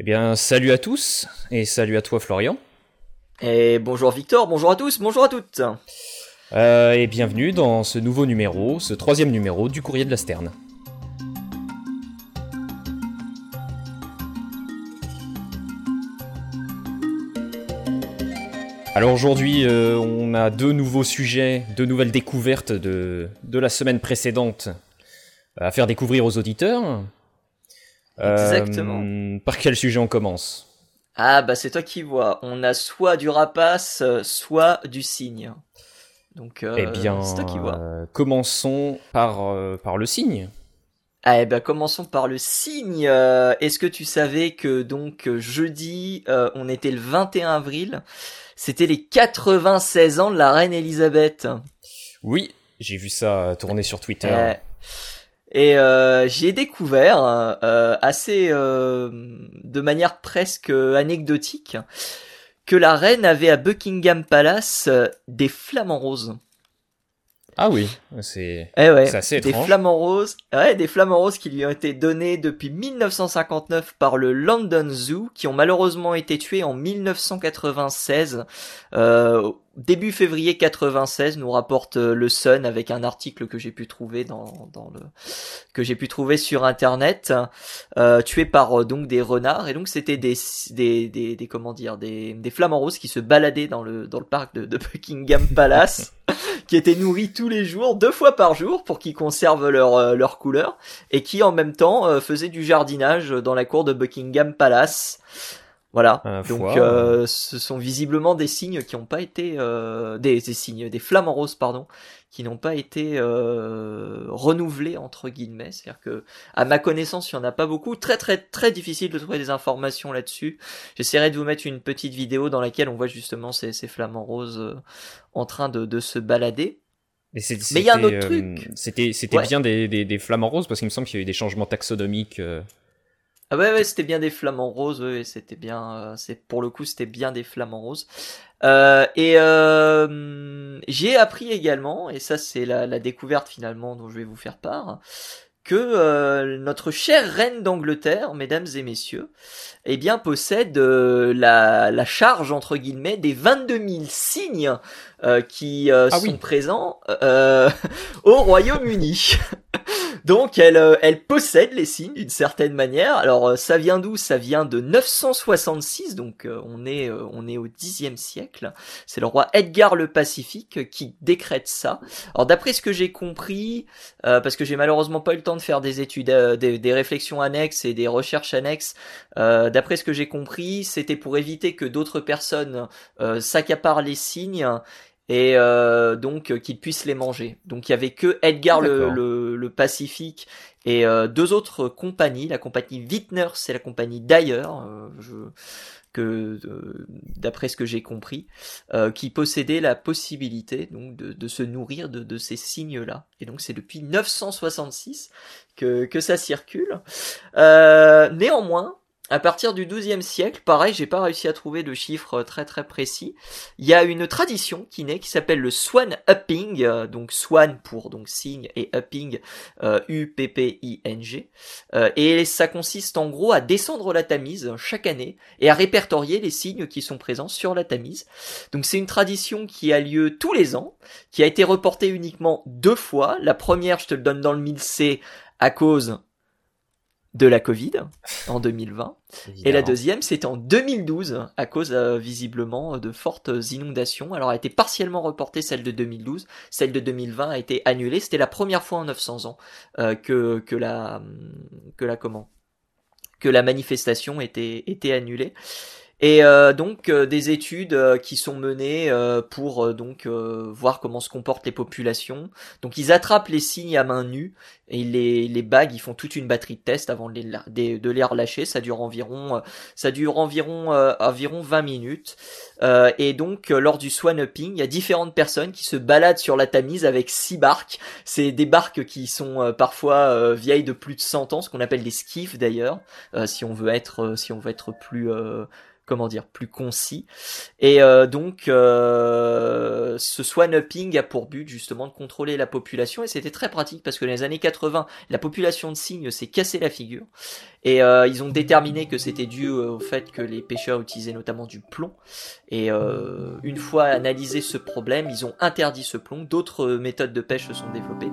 Eh bien, salut à tous, et salut à toi Florian. Et bonjour Victor, bonjour à tous, bonjour à toutes. Euh, et bienvenue dans ce nouveau numéro, ce troisième numéro du Courrier de la Sterne. Alors aujourd'hui, euh, on a deux nouveaux sujets, deux nouvelles découvertes de, de la semaine précédente à faire découvrir aux auditeurs. Exactement. Euh, par quel sujet on commence? Ah bah c'est toi qui vois. On a soit du rapace, soit du cygne. Donc euh, Eh bien, c'est toi qui vois. euh, commençons par, par le signe. Ah, eh ben commençons par le cygne. Euh, Est-ce que tu savais que donc jeudi, euh, on était le 21 avril, c'était les 96 ans de la reine Elisabeth. Oui, j'ai vu ça tourner sur Twitter. Euh, et euh, j'ai découvert euh, assez euh, de manière presque anecdotique que la reine avait à Buckingham Palace euh, des flamants roses. Ah oui, c'est Eh ouais, assez des étrange. flamants roses, ouais, des flamants roses qui lui ont été donnés depuis 1959 par le London Zoo, qui ont malheureusement été tués en 1996. Euh, début février 96, nous rapporte euh, le Sun avec un article que j'ai pu trouver dans, dans le que j'ai pu trouver sur internet, euh, tués par euh, donc des renards et donc c'était des, des des des comment dire des des flamants roses qui se baladaient dans le dans le parc de, de Buckingham Palace qui étaient nourris tous les jours, deux fois par jour, pour qu'ils conservent leur, euh, leur couleur, et qui en même temps faisaient du jardinage dans la cour de Buckingham Palace. Voilà. Un Donc, euh, ce sont visiblement des signes qui n'ont pas été euh, des, des signes, des flamants roses, pardon, qui n'ont pas été euh, renouvelés entre guillemets. C'est-à-dire que, à ma connaissance, il y en a pas beaucoup. Très très très difficile de trouver des informations là-dessus. J'essaierai de vous mettre une petite vidéo dans laquelle on voit justement ces, ces flamants roses euh, en train de, de se balader. Mais il y a un c'était, autre truc. C'était c'était Ouais. bien des, des, des flamants roses parce qu'il me semble qu'il y a eu des changements taxonomiques. Ah ouais, ouais, c'était bien des flamants roses, ouais, c'était bien, euh, c'est pour le coup, c'était bien des flamants roses. Euh, et euh, j'ai appris également, et ça c'est la, la découverte finalement dont je vais vous faire part, que euh, notre chère reine d'Angleterre, mesdames et messieurs, eh bien possède euh, la, la charge entre guillemets des 22 000 signes euh, qui euh, Ah sont oui. présents euh, au Royaume-Uni. Donc elle, euh, elle possède les signes d'une certaine manière. Alors euh, ça vient d'où? Ça vient de 966, donc euh, on est on est au Xe siècle. C'est le roi Edgar le Pacifique qui décrète ça. Alors d'après ce que j'ai compris, parce que j'ai malheureusement pas eu le temps de faire des études, des, réflexions annexes et des recherches annexes, d'après ce que j'ai compris, c'était pour éviter que d'autres personnes s'accaparent les signes et euh, donc euh, qu'ils puissent les manger. Donc il y avait que Edgar le, le, le Pacifique et euh, deux autres compagnies, la compagnie Wittners et la compagnie euh, je, que euh, d'après ce que j'ai compris, euh, qui possédaient la possibilité donc de, de se nourrir de, de ces signes-là. Et donc c'est depuis 966 que, que ça circule. Euh, néanmoins, à partir du XIIe siècle, pareil, j'ai pas réussi à trouver de chiffres très très précis. Il y a une tradition qui naît qui s'appelle le swan upping, euh, donc swan pour donc signe et upping euh, U P P I N G. Euh, et ça consiste en gros à descendre la Tamise chaque année et à répertorier les signes qui sont présents sur la Tamise. Donc c'est une tradition qui a lieu tous les ans, qui a été reportée uniquement deux fois. La première, je te le donne dans le mille C à cause de la Covid en 2020. Et la deuxième, c'était en 2012, à cause euh, visiblement de fortes inondations. Alors, a été partiellement reportée celle de 2012, celle de 2020 a été annulée. C'était la première fois en 900 ans euh, que que la que la comment que la manifestation était était annulée. Et euh, donc euh, des études euh, qui sont menées pour donc voir comment se comportent les populations. Donc ils attrapent les signes à main nue et les les bagues, ils font toute une batterie de tests avant de les, de, les relâcher. Ça dure environ ça dure environ environ 20 minutes. Et donc lors du swan upping, il y a différentes personnes qui se baladent sur la Tamise avec six barques. C'est des barques qui sont parfois vieilles de plus de 100 ans, ce qu'on appelle des skiffs d'ailleurs, si on veut être si on veut être plus comment dire, plus concis. Et euh, donc, euh, ce swan upping a pour but justement de contrôler la population et c'était très pratique parce que dans les années 80, la population de cygnes s'est cassée la figure et euh, ils ont déterminé que c'était dû au fait que les pêcheurs utilisaient notamment du plomb. Et une fois analysé ce problème, ils ont interdit ce plomb. D'autres méthodes de pêche se sont développées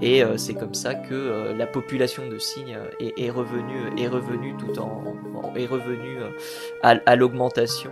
et c'est comme ça que la population de cygnes est, revenue est revenue tout en est revenue à l'augmentation.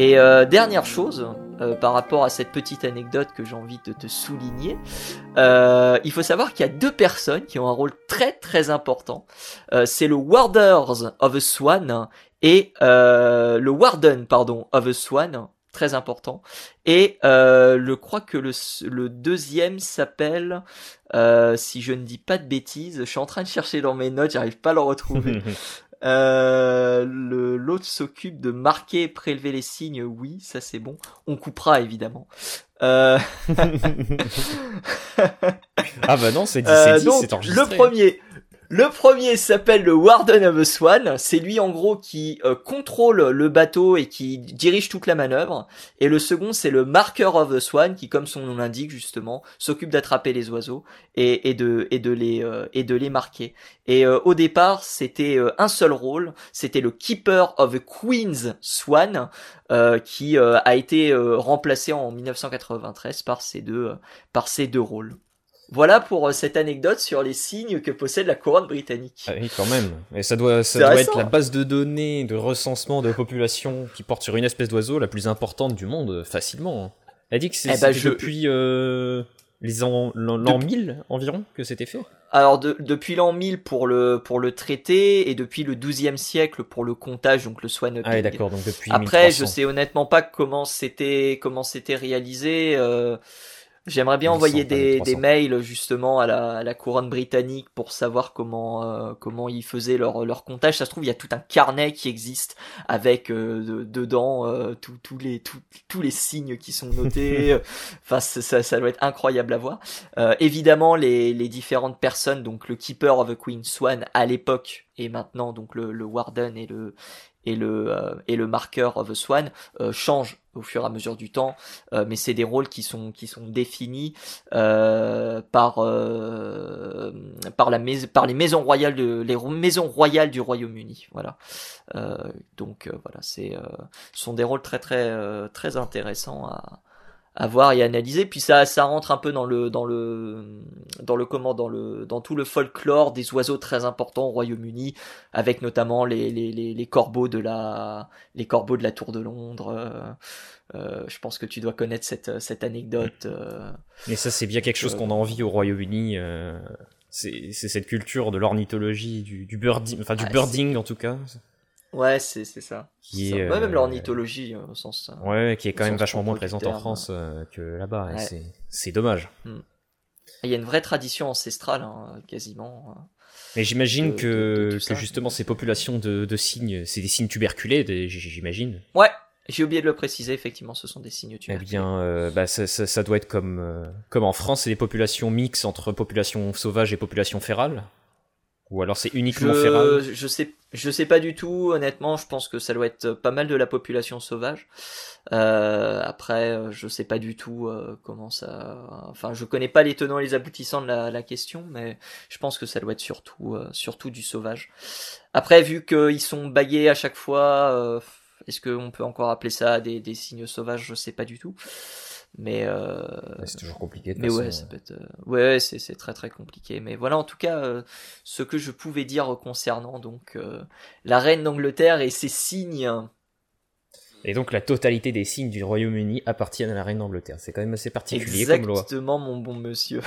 Et euh, dernière chose, euh, par rapport à cette petite anecdote que j'ai envie de te souligner, euh, il faut savoir qu'il y a deux personnes qui ont un rôle très très important. c'est le Warders of a Swan et le Warden, pardon, of a Swan, très important. Et je crois que le, le deuxième s'appelle, si je ne dis pas de bêtises, je suis en train de chercher dans mes notes, j'arrive pas à le retrouver. Euh, le l'autre s'occupe de marquer, prélever les signes. Oui, ça c'est bon. On coupera évidemment. Euh... ah bah non, c'est dit, euh, c'est enregistré. Le premier, le premier s'appelle le Warden of the Swan. C'est lui en gros qui euh, contrôle le bateau et qui dirige toute la manœuvre. Et le second c'est le Marker of the Swan qui, comme son nom l'indique justement, s'occupe d'attraper les oiseaux et, euh, de les marquer. Et euh, au départ c'était un seul rôle, c'était le Keeper of the Queen's Swan qui a été remplacé en 1993 par ces deux par ces deux rôles. Voilà pour euh, cette anecdote sur les signes que possède la couronne britannique. Ah oui, quand même. Et ça doit, ça doit être la base de données de recensement de population qui porte sur une espèce d'oiseau la plus importante du monde, euh, facilement. Hein. Elle dit que c'est eh ben, depuis euh, l'an 1000 environ que c'était fait. Alors depuis l'an 1000 pour le pour le traité et depuis le 12e siècle pour le comptage donc le swan Ah d'accord donc depuis. Après je sais honnêtement pas comment c'était comment c'était réalisé. Euh, J'aimerais bien envoyer des, des, mails justement à la, à la, couronne britannique pour savoir comment euh, comment ils faisaient leur leur comptage. Ça se trouve il y a tout un carnet qui existe avec euh, dedans euh, tous les tous les signes qui sont notés. enfin ça, ça doit être incroyable à voir. évidemment les les différentes personnes donc le keeper of the Queen Swan à l'époque et maintenant donc le, warden et le et le euh, et le marqueur of a swan euh, changent au fur et à mesure du temps, euh, mais c'est des rôles qui sont qui sont définis par par la par les maisons royales de les maisons royales du Royaume-Uni, voilà. donc voilà, c'est sont des rôles très très très intéressants à à voir et analyser. Puis ça ça rentre un peu dans le dans le dans le comment dans le dans tout le folklore des oiseaux très importants au Royaume-Uni avec notamment les, les, les, les, corbeaux de la les corbeaux de la tour de Londres euh, euh je pense que tu dois connaître cette cette anecdote euh, mais ça c'est bien quelque chose qu'on a envie au Royaume-Uni euh, c'est c'est cette culture de l'ornithologie du du birding enfin du ah, birding en tout cas Ouais, c'est c'est ça. Qui Est, même l'ornithologie euh, au sens. Euh, ouais, qui est quand même vachement moins présente en France euh, que là-bas. C'est c'est dommage. Hmm. Il y a une vraie tradition ancestrale, hein, quasiment. Mais j'imagine que, que justement ces populations de, de cygnes, c'est des cygnes tuberculés, j'imagine. Ouais, j'ai oublié de le préciser, effectivement, ce sont des signes tuberculés. Eh bien, bah, ça, ça, ça, doit être comme, comme en France, c'est des populations mixtes entre populations sauvages et populations férales. Ou alors c'est uniquement je, féral Je sais, je sais pas du tout. Honnêtement, je pense que ça doit être pas mal de la population sauvage. Euh, après, euh, je sais pas du tout euh, comment ça. Enfin, je connais pas les tenants et les aboutissants de la, la question, mais je pense que ça doit être surtout, euh, surtout du sauvage. Après, vu qu'ils sont bagués à chaque fois, euh, est-ce qu'on peut encore appeler ça des, des signes sauvages? Je sais pas du tout. Mais euh, c'est toujours compliqué. De mais ouais, ça peut être, euh, ouais, c'est très très compliqué. Mais voilà, en tout cas, euh, ce que je pouvais dire concernant donc euh, la reine d'Angleterre et ses signes. Et donc la totalité des signes du Royaume-Uni appartiennent à la reine d'Angleterre. C'est quand même assez particulier comme loi. Exactement, mon bon monsieur.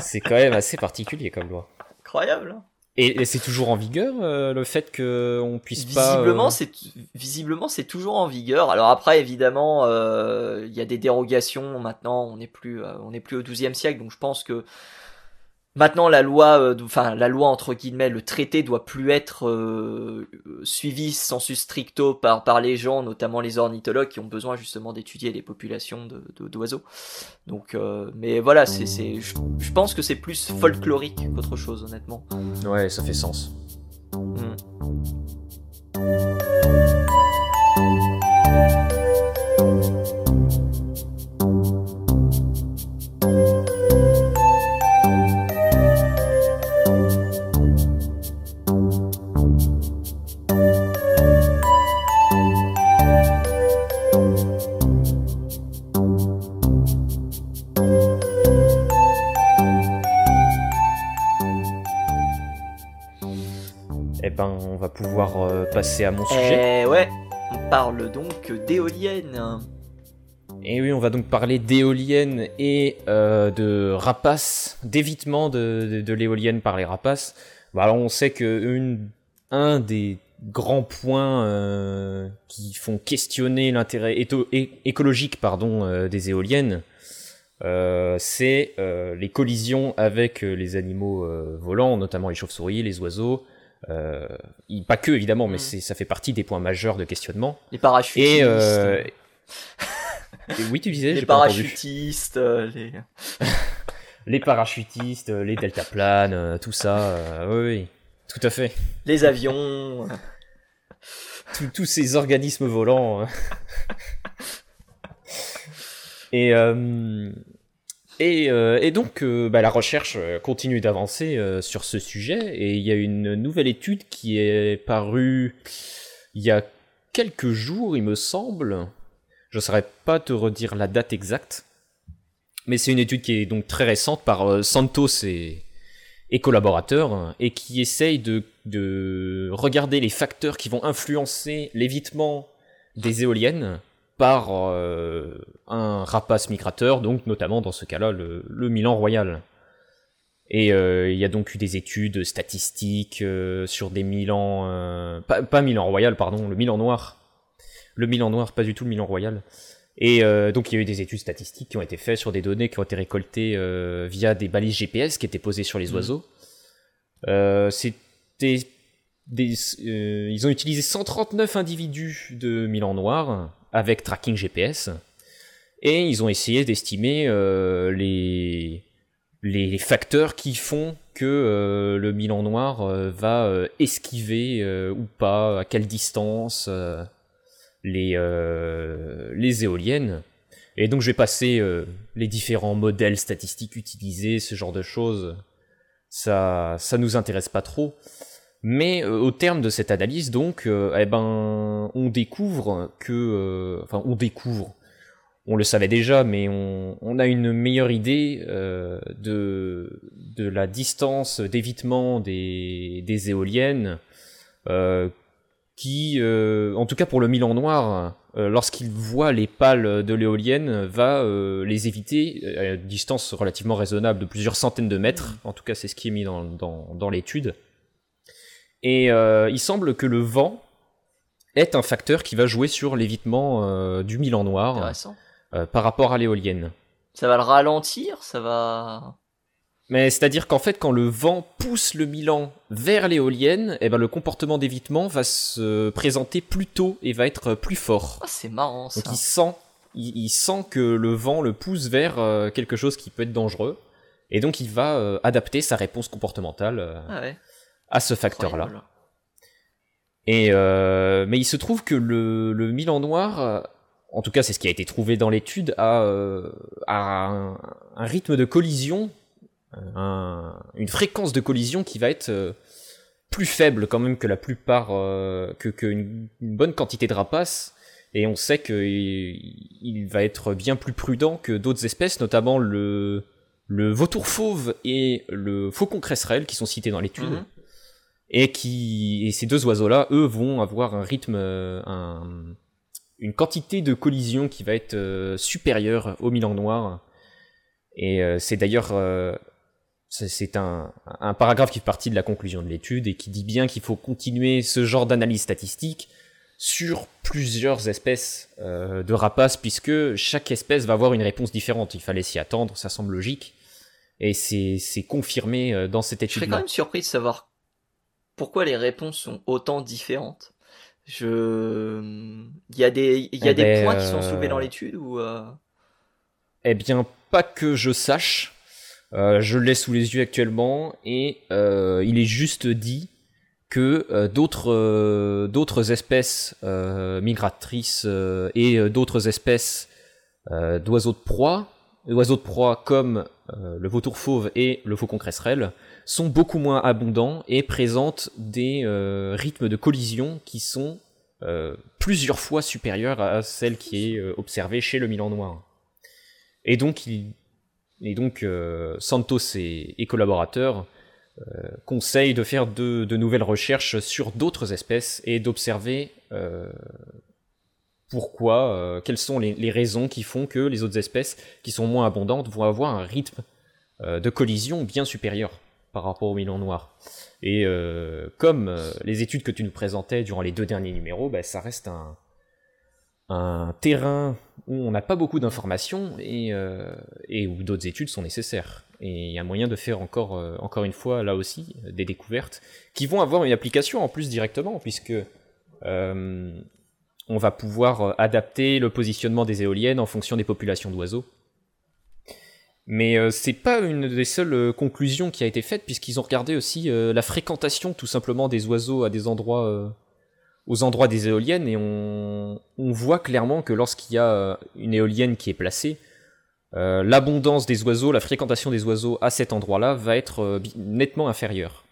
c'est quand même assez particulier comme loi. Incroyable. Hein. Et, c'est toujours en vigueur euh, le fait qu'on puisse visiblement, pas. c'est visiblement c'est toujours en vigueur. Alors après, évidemment, il y a des dérogations. Maintenant, on n'est plus on n'est plus au XIIe siècle, donc je pense que Maintenant, la loi, euh, enfin la loi entre guillemets, le traité doit plus être euh, suivi sensu stricto par par les gens, notamment les ornithologues qui ont besoin justement d'étudier les populations de d'oiseaux. Donc, euh, mais voilà, c'est c'est, je pense que c'est plus folklorique qu'autre chose, honnêtement. Ouais, ça fait sens. Hmm. pouvoir euh, passer à mon sujet. Eh ouais, on parle donc d'éoliennes. Et oui, on va donc parler d'éoliennes et euh, de rapaces, d'évitement de, l'éolienne par les rapaces. Bah, on sait que un des grands points euh, qui font questionner l'intérêt écologique pardon, des éoliennes, c'est les collisions avec les animaux volants, notamment les chauves-souris, les oiseaux, euh, pas que évidemment, mais mm. ça fait partie des points majeurs de questionnement. Les parachutistes. Et, euh, oui, tu disais. Les parachutistes. Euh, les... les parachutistes, les deltaplanes, tout ça. oui, oui, tout à fait. Les avions. tous ces organismes volants. et euh, et, donc, euh, bah, la recherche euh, continue d'avancer sur ce sujet, et il y a une nouvelle étude qui est parue il y a quelques jours, il me semble. Je ne saurais pas te redire la date exacte, mais c'est une étude qui est donc très récente par Santos et, collaborateurs, et qui essaye de regarder les facteurs qui vont influencer l'évitement des éoliennes par euh, un rapace migrateur, donc notamment dans ce cas-là le, Milan royal. Et euh, il y a donc eu des études statistiques euh, sur des Milan, pas, pas, Milan royal, pardon, le Milan noir. Le Milan noir, pas du tout le Milan royal. Et donc il y a eu des études statistiques qui ont été faites sur des données qui ont été récoltées via des balises GPS qui étaient posées sur les mmh. oiseaux. C'était des, ils ont utilisé 139 individus de Milan noir avec tracking GPS. Et ils ont essayé d'estimer euh, les, les facteurs qui font que euh, le Milan noir euh, va esquiver ou pas, à quelle distance les, les éoliennes. Et donc je vais passer les différents modèles statistiques utilisés, ce genre de choses. Ça, ça nous intéresse pas trop. Mais euh, au terme de cette analyse, donc, euh, eh ben, on découvre que, euh, enfin, on découvre, on le savait déjà, mais on, a une meilleure idée de, de la distance d'évitement des, des éoliennes, qui, en tout cas pour le Milan noir, lorsqu'il voit les pales de l'éolienne, va les éviter à une distance relativement raisonnable de plusieurs centaines de mètres. En tout cas, c'est ce qui est mis dans, dans, dans l'étude. Et euh, il semble que le vent est un facteur qui va jouer sur l'évitement euh, du Milan noir euh, par rapport à l'éolienne. Ça va le ralentir, ça va. Mais c'est-à-dire qu'en fait, quand le vent pousse le Milan vers l'éolienne, eh ben le comportement d'évitement va se présenter plus tôt et va être plus fort. Ah, c'est marrant ça. Donc il sent, il, sent que le vent le pousse vers quelque chose qui peut être dangereux, et donc il va adapter sa réponse comportementale. Ah ouais à ce facteur-là. Et euh, mais il se trouve que le, le Milan noir, en tout cas c'est ce qui a été trouvé dans l'étude, a, euh, un, rythme de collision, une fréquence de collision qui va être euh, plus faible quand même que la plupart, que qu'une une bonne quantité de rapaces. Et on sait qu'il il va être bien plus prudent que d'autres espèces, notamment le, le vautour fauve et le faucon cresserelle qui sont cités dans l'étude. Mhm et qui et ces deux oiseaux là eux vont avoir un rythme euh, un, une quantité de collision qui va être euh, supérieure au Milan noir et euh, c'est d'ailleurs c'est un, un, paragraphe qui fait partie de la conclusion de l'étude et qui dit bien qu'il faut continuer ce genre d'analyse statistique sur plusieurs espèces de rapaces, puisque chaque espèce va avoir une réponse différente. Il fallait s'y attendre, ça semble logique. Et c'est confirmé dans cette étude. Je serais quand même surpris de savoir pourquoi les réponses sont autant différentes? Je, il y a des, il y a eh des ben, points qui sont soulevés dans l'étude ou. Eh bien, pas que je sache. Euh, je l'ai sous les yeux actuellement et euh, il est juste dit que euh, d'autres d'autres espèces migratrices et d'autres espèces d'oiseaux de proie, d'oiseaux de proie comme le vautour fauve et le faucon cresserelle sont beaucoup moins abondants et présentent des rythmes de collision qui sont plusieurs fois supérieurs à celles qui est observée chez le Milan noir. Et donc, il, euh, Santos et, collaborateurs euh, conseillent de faire de, nouvelles recherches sur d'autres espèces et d'observer euh, pourquoi, quelles sont les, raisons qui font que les autres espèces qui sont moins abondantes vont avoir un rythme de collision bien supérieur par rapport au Milan noir. Et comme les études que tu nous présentais durant les deux derniers numéros, bah, ça reste un, terrain où on n'a pas beaucoup d'informations et, euh, et, où d'autres études sont nécessaires. Et il y a moyen de faire encore, euh, encore une fois, là aussi, des découvertes qui vont avoir une application en plus directement, puisque euh, on va pouvoir adapter le positionnement des éoliennes en fonction des populations d'oiseaux. Mais euh, c'est pas une des seules conclusions qui a été faite, puisqu'ils ont regardé aussi la fréquentation tout simplement des oiseaux à des endroits aux endroits des éoliennes et on, voit clairement que lorsqu'il y a euh, une éolienne qui est placée, euh, l'abondance des oiseaux, la fréquentation des oiseaux à cet endroit-là va être euh, nettement inférieure.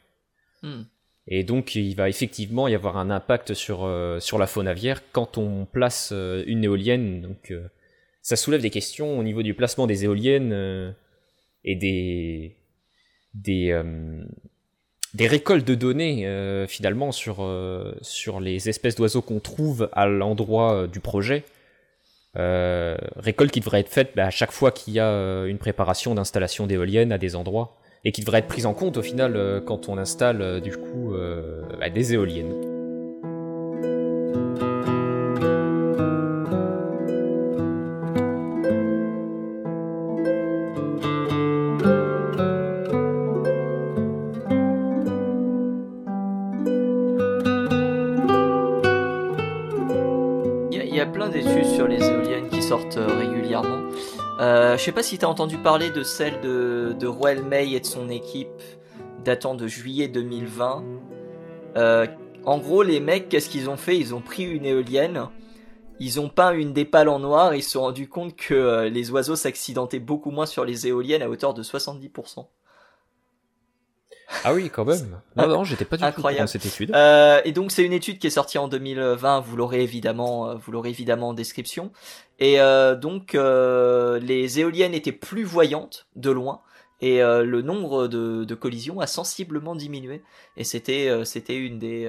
Hmm. Et donc il va effectivement y avoir un impact sur, sur la faune aviaire quand on place une éolienne. Donc ça soulève des questions au niveau du placement des éoliennes et des, des, des récoltes de données euh, finalement sur, euh, sur les espèces d'oiseaux qu'on trouve à l'endroit euh, du projet. récoltes qui devraient être faites bah, à chaque fois qu'il y a une préparation d'installation d'éoliennes à des endroits et qui devraient être prises en compte au final quand on installe du coup bah, des éoliennes. Je sais pas si tu as entendu parler de celle de, de Royal May et de son équipe datant de juillet 2020. Euh, en gros, les mecs, qu'est-ce qu'ils ont fait? Ils ont pris une éolienne, ils ont peint une des pales en noir et ils se sont rendus compte que euh, les oiseaux s'accidentaient beaucoup moins sur les éoliennes à hauteur de 70%. Ah oui, quand même. Non, non, j'étais pas du tout dans cette étude. Euh, et donc c'est une étude qui est sortie en 2020. Vous l'aurez évidemment, euh, vous l'aurez évidemment en description. Et euh, donc euh, les éoliennes étaient plus voyantes de loin et euh, le nombre de, de, collisions a sensiblement diminué. Et c'était euh, c'était une des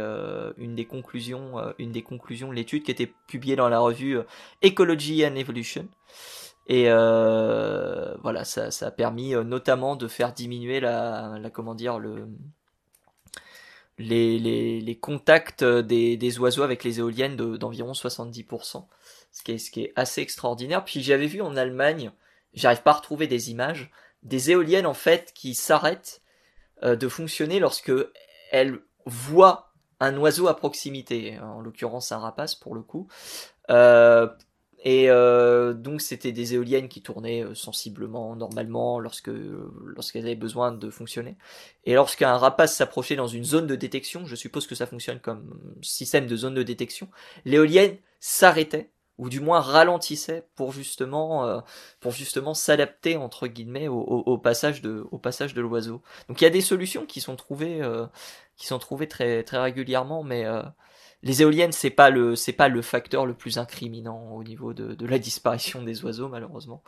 une des conclusions une des conclusions de l'étude qui était publiée dans la revue Ecology and Evolution. Et euh, voilà, ça, ça, a permis euh, notamment de faire diminuer la, la comment dire, le, les, les, les contacts des, des, oiseaux avec les éoliennes d'environ 70%, ce qui, est, ce qui est assez extraordinaire. Puis j'avais vu en Allemagne, j'arrive pas à retrouver des images, des éoliennes en fait qui s'arrêtent euh, de fonctionner lorsque elles voient un oiseau à proximité, en l'occurrence un rapace pour le coup, euh, et euh, donc c'était des éoliennes qui tournaient euh, sensiblement normalement lorsque lorsqu'elles avaient besoin de fonctionner. Et lorsqu'un rapace s'approchait dans une zone de détection, je suppose que ça fonctionne comme système de zone de détection, l'éolienne s'arrêtait ou du moins ralentissait pour justement euh, pour justement s'adapter entre guillemets au, au, passage de au passage de l'oiseau. Donc il y a des solutions qui sont trouvées qui sont trouvées très très régulièrement, mais les éoliennes, c'est pas le, c'est pas le facteur le plus incriminant au niveau de, la disparition des oiseaux, malheureusement.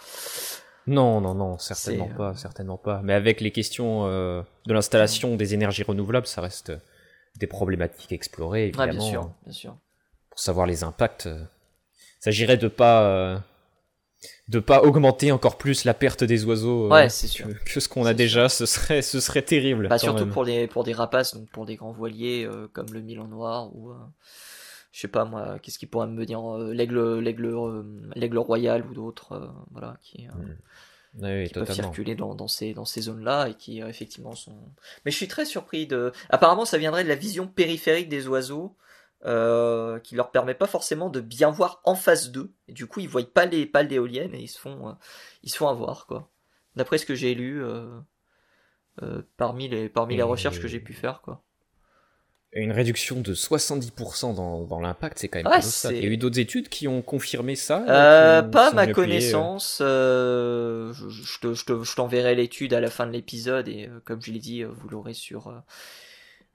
Non, non, non, certainement pas, euh, certainement pas. Mais avec les questions euh, de l'installation des énergies renouvelables, ça reste des problématiques explorées, évidemment. bien sûr, bien sûr. Pour savoir les impacts, il s'agirait de pas de pas augmenter encore plus la perte des oiseaux ouais, c'est sûr. que, ce qu'on a déjà, ce serait, ce serait terrible. Bah, surtout pour des, pour des rapaces, donc pour des grands voiliers comme le Milan Noir ou je sais pas moi, qu'est-ce qui pourrait me dire l'aigle, l'aigle, l'aigle royal ou d'autres, voilà, qui. Hmm qui peuvent circuler dans, dans ces, dans ces zones-là et qui euh, effectivement sont. Mais je suis très surpris de. Apparemment, ça viendrait de la vision périphérique des oiseaux. Euh, qui leur permet pas forcément de bien voir en face d'eux et du coup ils voient pas les pales d'éoliennes et ils se font euh, ils se font avoir quoi d'après ce que j'ai lu parmi les parmi les recherches que j'ai pu faire quoi une réduction de 70% dans, dans l'impact, c'est quand même ça. Il y a eu d'autres études qui ont confirmé ça euh, Pas ma connaissance. Euh, je, je t'enverrai l'étude à la fin de l'épisode et euh, comme je l'ai dit, vous l'aurez sur...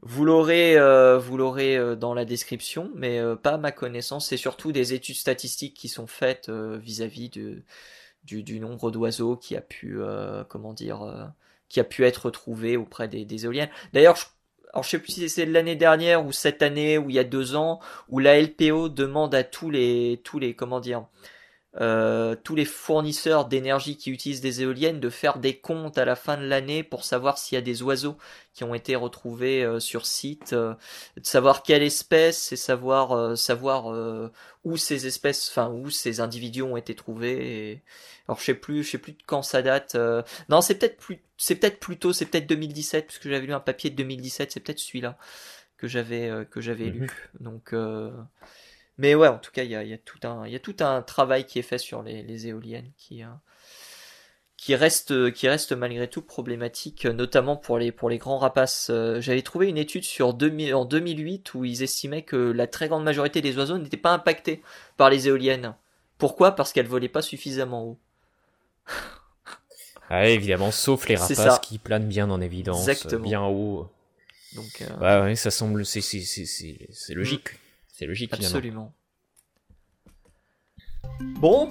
vous l'aurez, vous l'aurez dans la description, mais pas à ma connaissance. C'est surtout des études statistiques qui sont faites vis-à-vis du, nombre d'oiseaux qui a pu, comment dire, qui a pu être retrouvé auprès des, des éoliennes. D'ailleurs, je alors je sais plus si c'est l'année dernière ou cette année ou il y a deux ans, où la LPO demande à tous les, tous les, comment dire, euh, tous les fournisseurs d'énergie qui utilisent des éoliennes de faire des comptes à la fin de l'année pour savoir s'il y a des oiseaux qui ont été retrouvés euh, sur site, euh, de savoir quelle espèce et savoir savoir où ces espèces, enfin où ces individus ont été trouvés. Et... Alors je sais plus, je sais plus de quand ça date. Non, c'est peut-être plus, c'est peut-être plutôt, c'est peut-être 2017 puisque j'avais lu un papier de 2017, c'est peut-être celui-là que j'avais que j'avais lu. Mhm. Donc mais ouais, en tout cas, il y a, tout un, il y a tout un travail qui est fait sur les, éoliennes qui, euh, qui reste, qui reste malgré tout problématique, notamment pour les, pour les grands rapaces. Euh, j'avais trouvé une étude sur en 2008 où ils estimaient que la très grande majorité des oiseaux n'étaient pas impactés par les éoliennes. Pourquoi? Parce qu'elles volaient pas suffisamment haut. ah, évidemment, sauf les rapaces qui planent bien en évidence, bien haut. Donc, euh... ouais, ça semble, c'est, logique. C'est logique Absolument. Bon,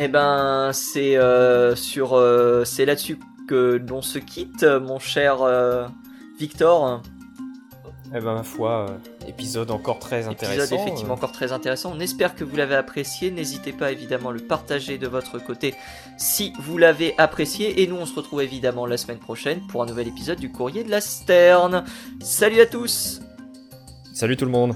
et eh ben c'est euh, sur euh, c'est là-dessus que l'on se quitte, mon cher euh, Victor. Eh ben ma foi, épisode encore très intéressant. Épisode effectivement encore très intéressant. On espère que vous l'avez apprécié. N'hésitez pas évidemment à le partager de votre côté si vous l'avez apprécié. Et nous on se retrouve évidemment la semaine prochaine pour un nouvel épisode du Courrier de la Sterne. Salut à tous. Salut tout le monde.